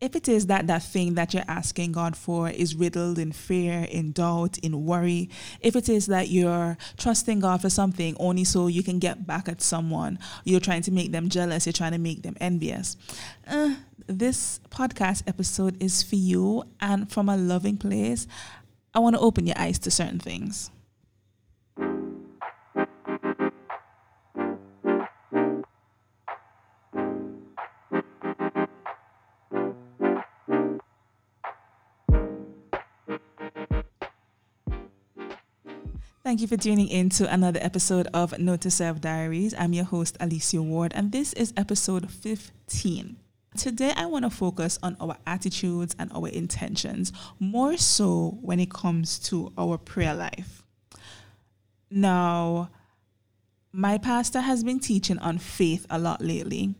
if it is that that thing that you're asking God for is riddled in fear, in doubt, in worry, if it is that you're trusting God for something only so you can get back at someone, you're trying to make them jealous, you're trying to make them envious, uh, this podcast episode is for you. And from a loving place, I want to open your eyes to certain things. Thank you for tuning in to another episode of Note to Self Diaries. I'm your host, Alicia Ward, and this is episode 15. Today, I want to focus on our attitudes and our intentions, more so when it comes to our prayer life. Now, my pastor has been teaching on faith a lot lately,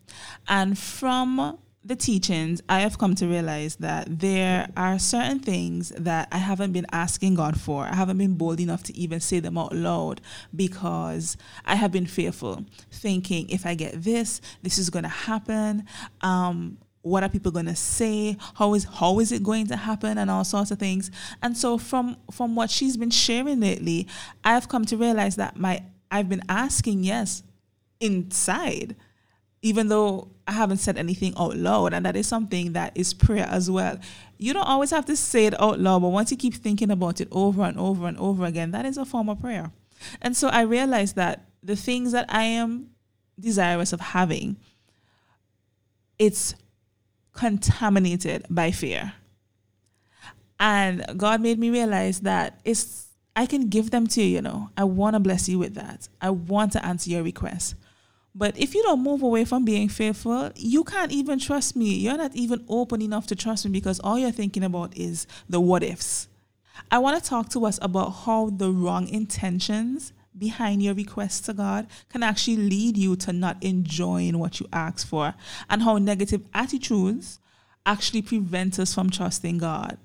and from the teachings, I have come to realize that there are certain things that I haven't been asking God for. I haven't been bold enough to even say them out loud because I have been fearful, thinking if I get this, this is going to happen. Um, what are people going to say? How is how is it going to happen? And all sorts of things. And so from from what she's been sharing lately, I've come to realize that my I've been asking yes inside even though I haven't said anything out loud, and that is something that is prayer as well. You don't always have to say it out loud, but once you keep thinking about it over and over and over again, that is a form of prayer. And so I realized that the things that I am desirous of having, it's contaminated by fear. And God made me realize that it's I can give them to you, you know. I want to bless you with that. I want to answer your request. But if you don't move away from being fearful, you can't even trust me. You're not even open enough to trust me because all you're thinking about is the what ifs. I want to talk to us about how the wrong intentions behind your requests to God can actually lead you to not enjoying what you ask for, and how negative attitudes actually prevent us from trusting God.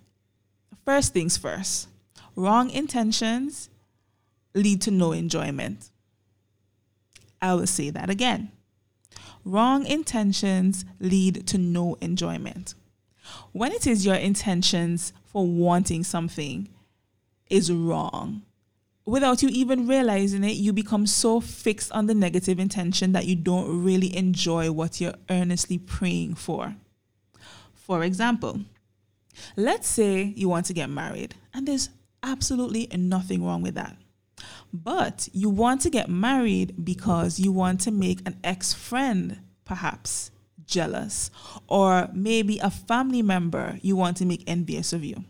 First things first, wrong intentions lead to no enjoyment. I will say that again. Wrong intentions lead to no enjoyment. When it is your intentions for wanting something is wrong, without you even realizing it, you become so fixed on the negative intention that you don't really enjoy what you're earnestly praying for. For example, let's say you want to get married, and there's absolutely nothing wrong with that. But you want to get married because you want to make an ex friend, perhaps, jealous, or maybe a family member you want to make envious of you.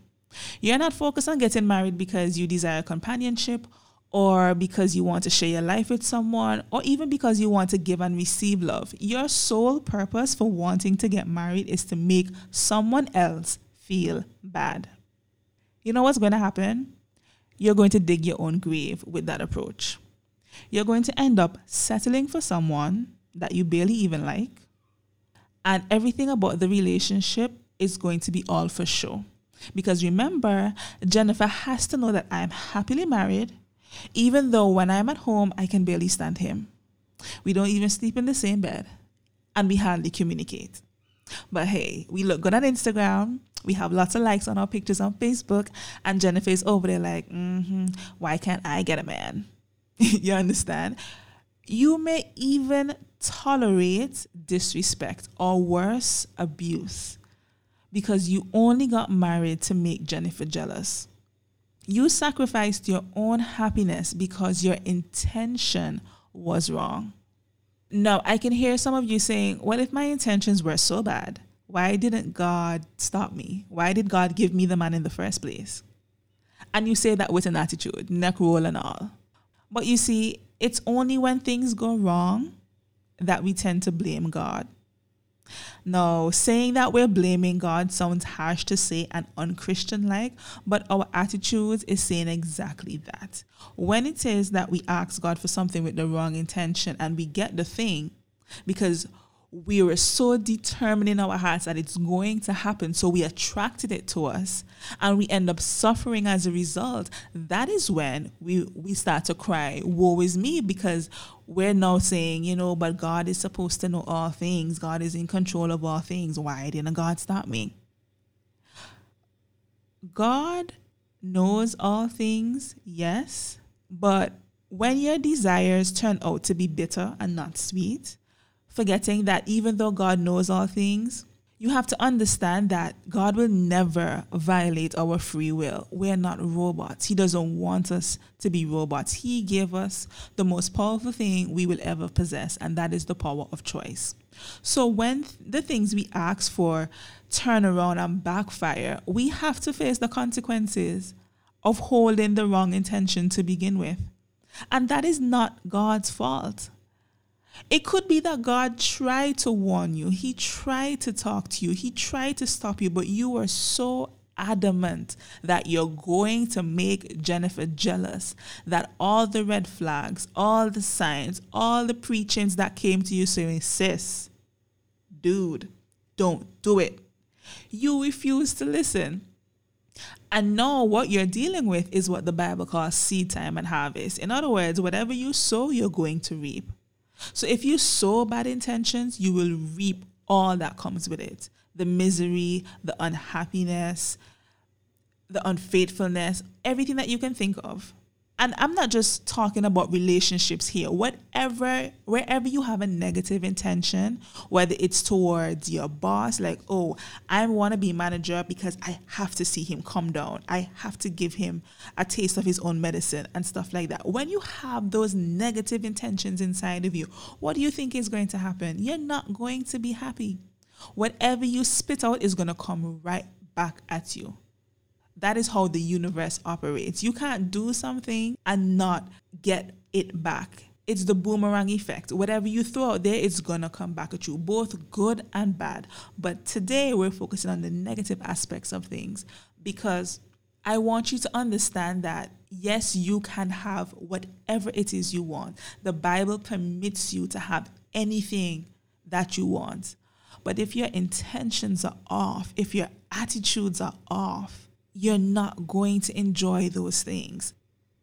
You're not focused on getting married because you desire companionship or because you want to share your life with someone, or even because you want to give and receive love. Your sole purpose for wanting to get married is to make someone else feel bad. You know what's going to happen? You're going to dig your own grave with that approach. You're going to end up settling for someone that you barely even like, and everything about the relationship is going to be all for show. Because remember, Jennifer has to know that I am happily married, even though when I'm at home, I can barely stand him. We don't even sleep in the same bed, and we hardly communicate. But hey, we look good on Instagram. We have lots of likes on our pictures on Facebook, and Jennifer is over there like, mm-hmm, why can't I get a man? you understand? You may even tolerate disrespect or worse, abuse because you only got married to make Jennifer jealous. You sacrificed your own happiness because your intention was wrong. Now, I can hear some of you saying, What if my intentions were so bad? Why didn't God stop me? Why did God give me the man in the first place? And you say that with an attitude, neck roll and all. But you see, it's only when things go wrong that we tend to blame God. Now, saying that we're blaming God sounds harsh to say and unchristian like, but our attitude is saying exactly that. When it is that we ask God for something with the wrong intention and we get the thing, because we were so determined in our hearts that it's going to happen. So we attracted it to us and we end up suffering as a result. That is when we, we start to cry, woe is me, because we're now saying, you know, but God is supposed to know all things. God is in control of all things. Why didn't God stop me? God knows all things, yes, but when your desires turn out to be bitter and not sweet, forgetting that even though God knows all things, you have to understand that God will never violate our free will. We're not robots. He doesn't want us to be robots. He gave us the most powerful thing we will ever possess, and that is the power of choice. So when the things we ask for turn around and backfire, we have to face the consequences of holding the wrong intention to begin with. And that is not God's fault. It could be that God tried to warn you, He tried to talk to you, He tried to stop you, but you were so adamant that you're going to make Jennifer jealous, that all the red flags, all the signs, all the preachings that came to you saying, sis, dude, don't do it. You refuse to listen. And now what you're dealing with is what the Bible calls seed time and harvest. In other words, whatever you sow, you're going to reap. So if you sow bad intentions, you will reap all that comes with it. The misery, the unhappiness, the unfaithfulness, everything that you can think of and I'm not just talking about relationships here. Whatever, wherever you have a negative intention, whether it's towards your boss, like, oh, I want to be manager because I have to see him come down. I have to give him a taste of his own medicine and stuff like that. When you have those negative intentions inside of you, what do you think is going to happen? You're not going to be happy. Whatever you spit out is going to come right back at you. That is how the universe operates. You can't do something and not get it back. It's the boomerang effect. Whatever you throw out there, it's gonna come back at you, both good and bad. But today we're focusing on the negative aspects of things because I want you to understand that yes, you can have whatever it is you want. The Bible permits you to have anything that you want. But if your intentions are off, if your attitudes are off, you're not going to enjoy those things.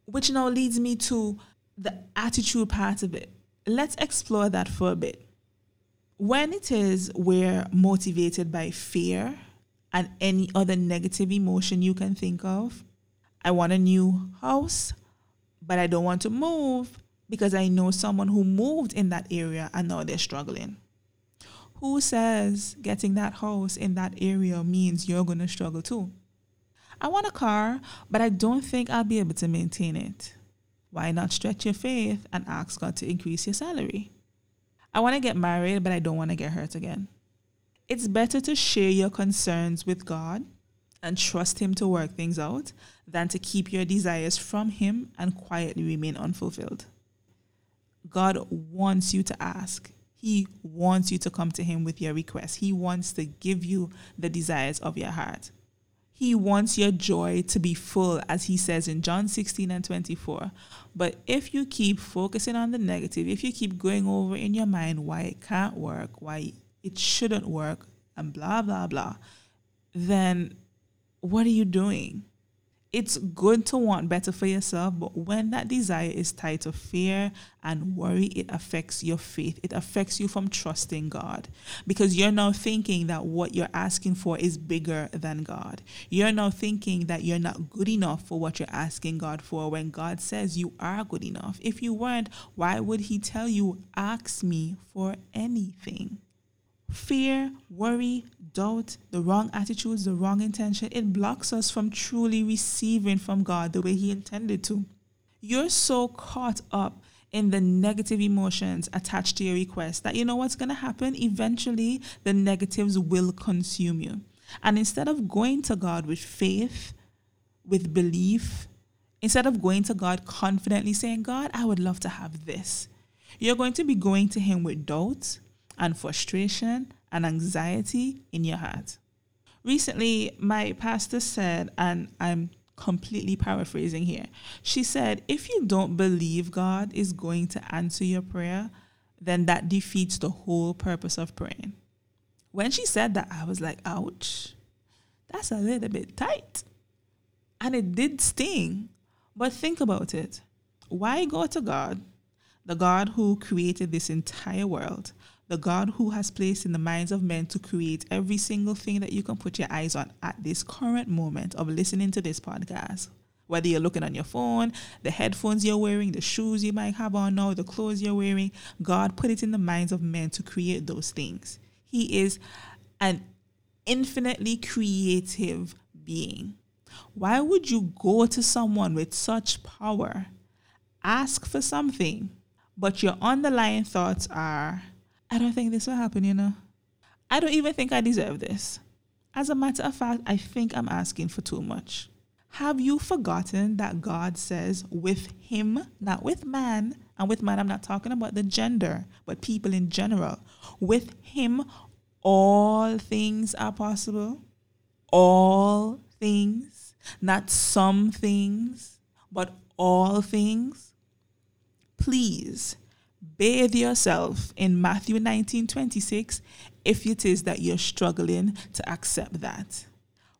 Which now leads me to the attitude part of it. Let's explore that for a bit. When it is we're motivated by fear and any other negative emotion you can think of, I want a new house, but I don't want to move because I know someone who moved in that area and now they're struggling. Who says getting that house in that area means you're going to struggle too? I want a car, but I don't think I'll be able to maintain it. Why not stretch your faith and ask God to increase your salary? I want to get married, but I don't want to get hurt again. It's better to share your concerns with God and trust Him to work things out than to keep your desires from Him and quietly remain unfulfilled. God wants you to ask. He wants you to come to Him with your requests. He wants to give you the desires of your heart. He wants your joy to be full, as he says in John 16 and 24. But if you keep focusing on the negative, if you keep going over in your mind why it can't work, why it shouldn't work, and blah, blah, blah, then what are you doing? It's good to want better for yourself, but when that desire is tied to fear and worry, it affects your faith. It affects you from trusting God because you're now thinking that what you're asking for is bigger than God. You're now thinking that you're not good enough for what you're asking God for when God says you are good enough. If you weren't, why would He tell you, ask me for anything? Fear, worry, doubt, the wrong attitudes, the wrong intention, it blocks us from truly receiving from God the way He intended to. You're so caught up in the negative emotions attached to your request that you know what's going to happen? Eventually, the negatives will consume you. And instead of going to God with faith, with belief, instead of going to God confidently saying, God, I would love to have this, you're going to be going to Him with doubt, and frustration and anxiety in your heart. Recently, my pastor said, and I'm completely paraphrasing here, she said, if you don't believe God is going to answer your prayer, then that defeats the whole purpose of praying. When she said that, I was like, ouch, that's a little bit tight. And it did sting. But think about it. Why go to God, the God who created this entire world, the God who has placed in the minds of men to create every single thing that you can put your eyes on at this current moment of listening to this podcast? Whether you're looking on your phone, the headphones you're wearing, the shoes you might have on now, the clothes you're wearing, God put it in the minds of men to create those things. He is an infinitely creative being. Why would you go to someone with such power, ask for something, but your underlying thoughts are, I don't think this will happen, you know? I don't even think I deserve this. As a matter of fact, I think I'm asking for too much. Have you forgotten that God says with him, not with man, and with man, I'm not talking about the gender, but people in general. With him, all things are possible. All things, not some things, but all things. Please bathe yourself in Matthew 19 26 if it is that you're struggling to accept that.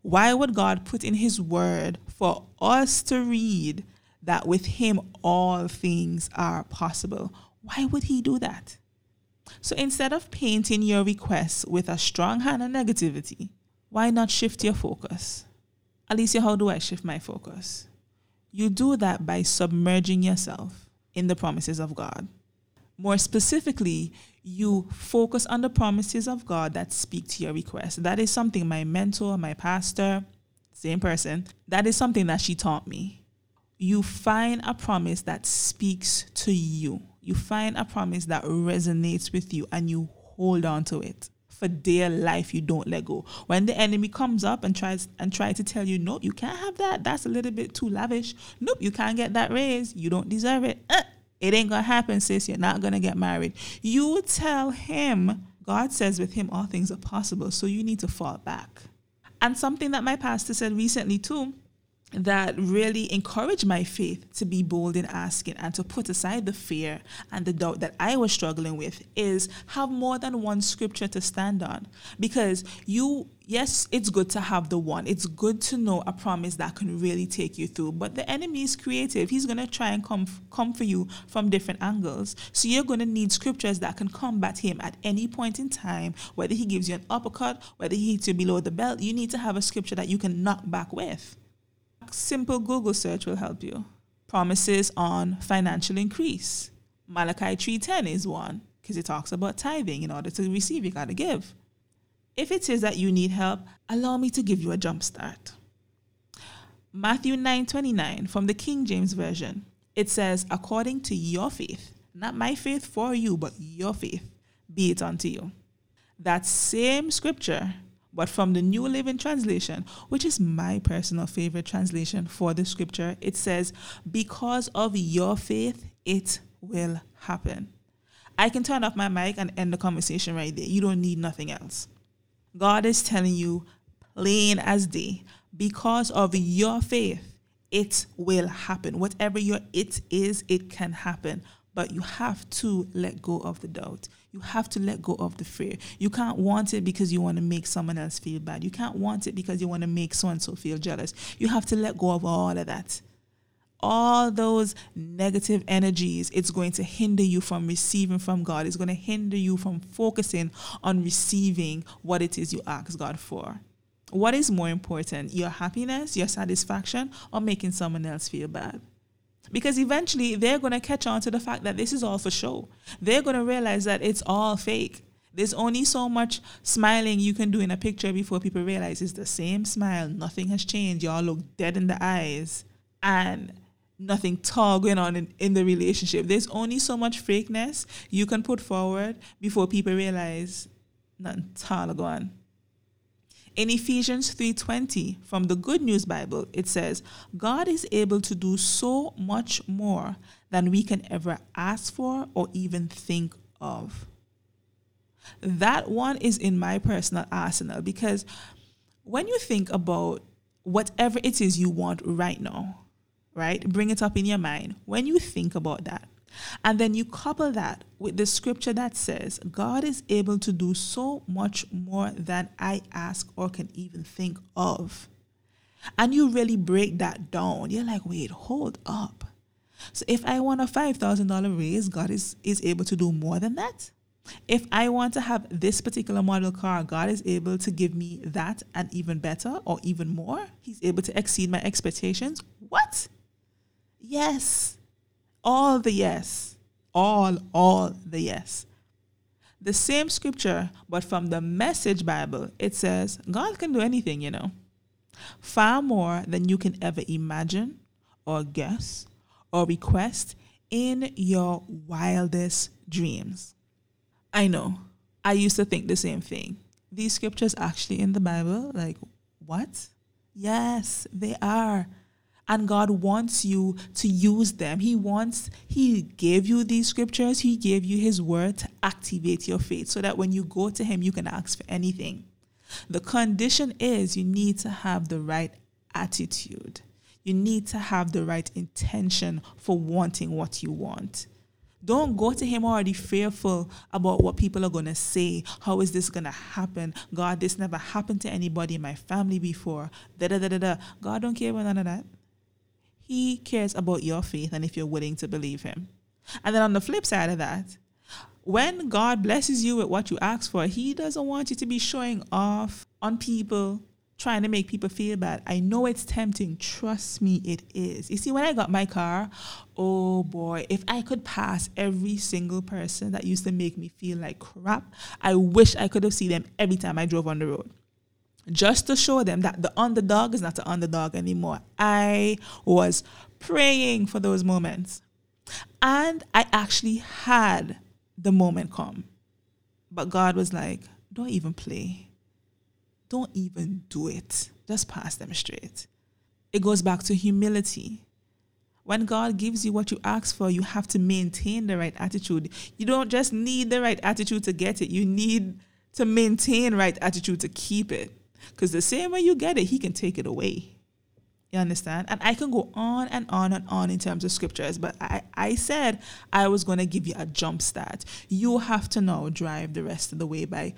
Why would God put in His word for us to read that with Him all things are possible? Why would He do that? So instead of painting your requests with a strong hand of negativity, why not shift your focus? Alicia, how do I shift my focus? You do that by submerging yourself in the promises of God. More specifically, you focus on the promises of God that speak to your request. That is something my mentor, my pastor, same person, that is something that she taught me. You find a promise that speaks to you. You find a promise that resonates with you and you hold on to it. For dear life, you don't let go. When the enemy comes up and tries and try to tell you, nope, you can't have that. That's a little bit too lavish. Nope, you can't get that raise. You don't deserve it. Uh, it ain't gonna happen, sis. You're not gonna get married. You tell him, God says with him all things are possible. So you need to fall back. And something that my pastor said recently too that really encouraged my faith to be bold in asking and to put aside the fear and the doubt that I was struggling with is have more than one scripture to stand on. Because you, yes, it's good to have the one. It's good to know a promise that can really take you through. But the enemy is creative. He's going to try and come, come for you from different angles. So you're going to need scriptures that can combat him at any point in time, whether he gives you an uppercut, whether he hits you below the belt. You need to have a scripture that you can knock back with simple Google search will help you. Promises on financial increase. Malachi 3:10 is one because it talks about tithing. In order to receive, you got to give. If it is that you need help, allow me to give you a jump start. Matthew 9:29 from the King James Version. It says, "According to your faith, not my faith for you, but your faith, be it unto you." That same scripture but from the New Living Translation, which is my personal favorite translation for the scripture, it says, Because of your faith, it will happen. I can turn off my mic and end the conversation right there. You don't need nothing else. God is telling you, plain as day, because of your faith, it will happen. Whatever your it is, it can happen. But you have to let go of the doubt. You have to let go of the fear. You can't want it because you want to make someone else feel bad. You can't want it because you want to make so and so feel jealous. You have to let go of all of that. All those negative energies, it's going to hinder you from receiving from God. It's going to hinder you from focusing on receiving what it is you ask God for. What is more important, your happiness, your satisfaction, or making someone else feel bad? Because eventually they're going to catch on to the fact that this is all for show. They're going to realize that it's all fake. There's only so much smiling you can do in a picture before people realize it's the same smile. Nothing has changed. Y'all look dead in the eyes and nothing tall going on in, in the relationship. There's only so much fakeness you can put forward before people realize nothing tall going on. In Ephesians 3:20 from the Good News Bible, it says, "God is able to do so much more than we can ever ask for or even think of." That one is in my personal arsenal because when you think about whatever it is you want right now, right? Bring it up in your mind. When you think about that, And then you couple that with the scripture that says, God is able to do so much more than I ask or can even think of. And you really break that down. You're like, wait, hold up. So if I want a $5,000 raise, God is, is able to do more than that. If I want to have this particular model car, God is able to give me that and even better or even more. He's able to exceed my expectations. What? Yes. All the yes. All, all the yes. The same scripture, but from the message Bible, it says, God can do anything, you know. Far more than you can ever imagine or guess or request in your wildest dreams. I know. I used to think the same thing. These scriptures actually in the Bible, like, what? Yes, they are. And God wants you to use them. He wants, He gave you these scriptures, He gave you His word to activate your faith so that when you go to Him, you can ask for anything. The condition is you need to have the right attitude. You need to have the right intention for wanting what you want. Don't go to him already fearful about what people are going to say. How is this going to happen? God, this never happened to anybody in my family before. Da, da, da, da, da. God don't care about none of that. He cares about your faith and if you're willing to believe him. And then on the flip side of that, when God blesses you with what you ask for, He doesn't want you to be showing off on people trying to make people feel bad. I know it's tempting. Trust me, it is. You see, when I got my car, oh boy, if I could pass every single person that used to make me feel like crap, I wish I could have seen them every time I drove on the road. Just to show them that the underdog is not the underdog anymore. I was praying for those moments. And I actually had the moment come. But God was like, don't even play don't even do it. Just pass them straight. It goes back to humility. When God gives you what you ask for, you have to maintain the right attitude. You don't just need the right attitude to get it, you need to maintain right attitude to keep it. Because the same way you get it, He can take it away. You understand? And I can go on and on and on in terms of scriptures, but I, I said I was going to give you a jump start. You have to now drive the rest of the way by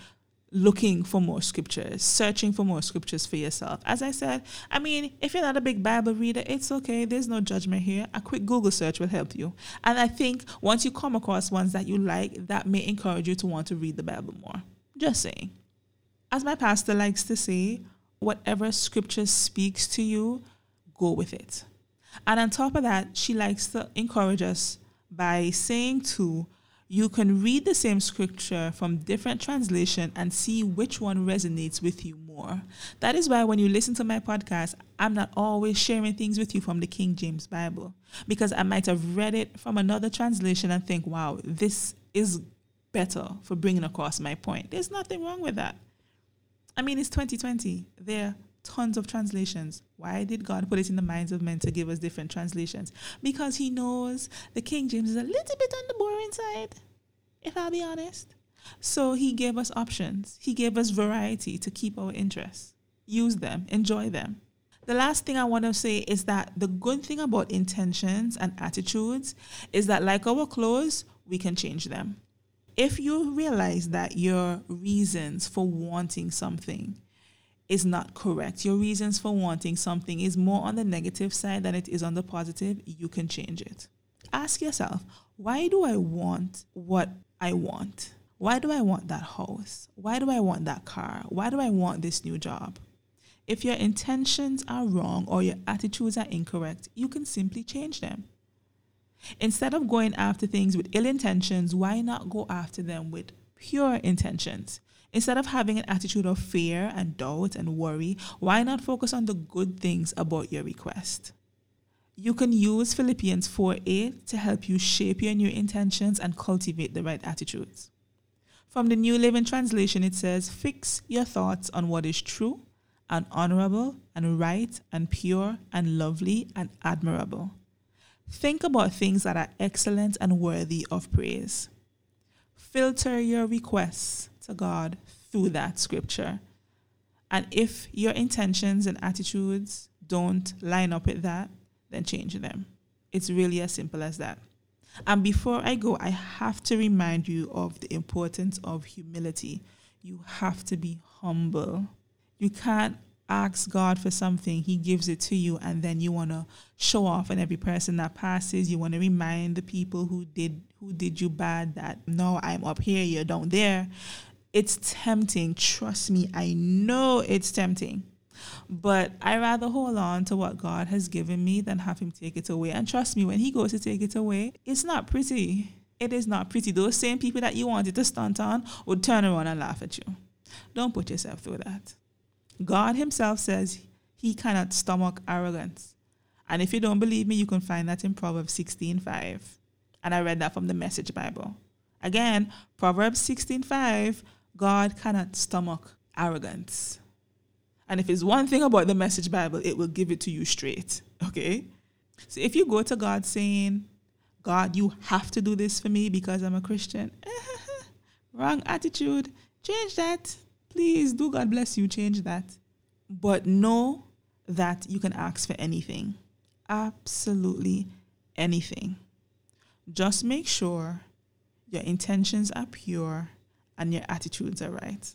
looking for more scriptures, searching for more scriptures for yourself. As I said, I mean, if you're not a big Bible reader, it's okay. There's no judgment here. A quick Google search will help you. And I think once you come across ones that you like, that may encourage you to want to read the Bible more. Just saying. As my pastor likes to say, whatever scripture speaks to you, go with it. And on top of that, she likes to encourage us by saying too, you can read the same scripture from different translation and see which one resonates with you more. That is why when you listen to my podcast, I'm not always sharing things with you from the King James Bible because I might have read it from another translation and think, "Wow, this is better for bringing across my point." There's nothing wrong with that. I mean, it's 2020. There are tons of translations. Why did God put it in the minds of men to give us different translations? Because He knows the King James is a little bit on the boring side, if I'll be honest. So He gave us options, He gave us variety to keep our interests. Use them, enjoy them. The last thing I want to say is that the good thing about intentions and attitudes is that, like our clothes, we can change them. If you realize that your reasons for wanting something is not correct. Your reasons for wanting something is more on the negative side than it is on the positive. You can change it. Ask yourself, why do I want what I want? Why do I want that house? Why do I want that car? Why do I want this new job? If your intentions are wrong or your attitudes are incorrect, you can simply change them. Instead of going after things with ill intentions, why not go after them with pure intentions? Instead of having an attitude of fear and doubt and worry, why not focus on the good things about your request? You can use Philippians 4 8 to help you shape your new intentions and cultivate the right attitudes. From the New Living Translation, it says, Fix your thoughts on what is true and honorable and right and pure and lovely and admirable. Think about things that are excellent and worthy of praise. Filter your requests to God through that scripture. And if your intentions and attitudes don't line up with that, then change them. It's really as simple as that. And before I go, I have to remind you of the importance of humility. You have to be humble. You can't ask God for something, He gives it to you, and then you want to show off And every person that passes. You want to remind the people who did who did you bad that no, I'm up here, you're down there. It's tempting. Trust me, I know it's tempting. But I rather hold on to what God has given me than have Him take it away. And trust me, when He goes to take it away, it's not pretty. It is not pretty. Those same people that you wanted to stunt on would turn around and laugh at you. Don't put yourself through that. God Himself says He cannot stomach arrogance. And if you don't believe me, you can find that in Proverbs 16:5. And I read that from the Message Bible. Again, Proverbs 16:5, God cannot stomach arrogance. And if it's one thing about the Message Bible, it will give it to you straight. Okay? So if you go to God saying, God, you have to do this for me because I'm a Christian, wrong attitude, change that. Please do God bless you, change that. But know that you can ask for anything. Absolutely anything. Just make sure your intentions are pure and your attitudes are right.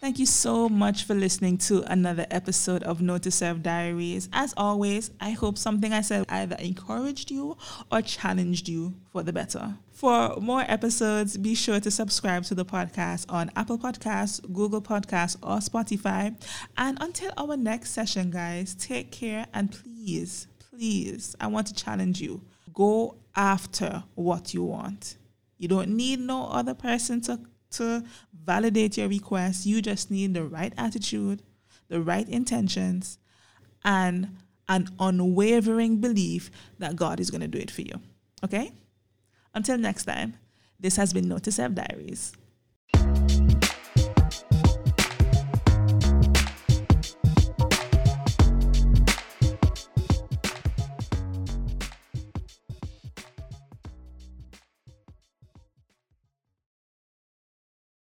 Thank you so much for listening to another episode of Note to Self Diaries. As always, I hope something I said either encouraged you or challenged you for the better. For more episodes, be sure to subscribe to the podcast on Apple Podcasts, Google Podcasts, or Spotify. And until our next session, guys, take care and please, please, I want to challenge you. Go after what you want. You don't need no other person to to validate your request. You just need the right attitude, the right intentions, and an unwavering belief that God is going to do it for you. Okay? Until next time, this has been to Self Diaries.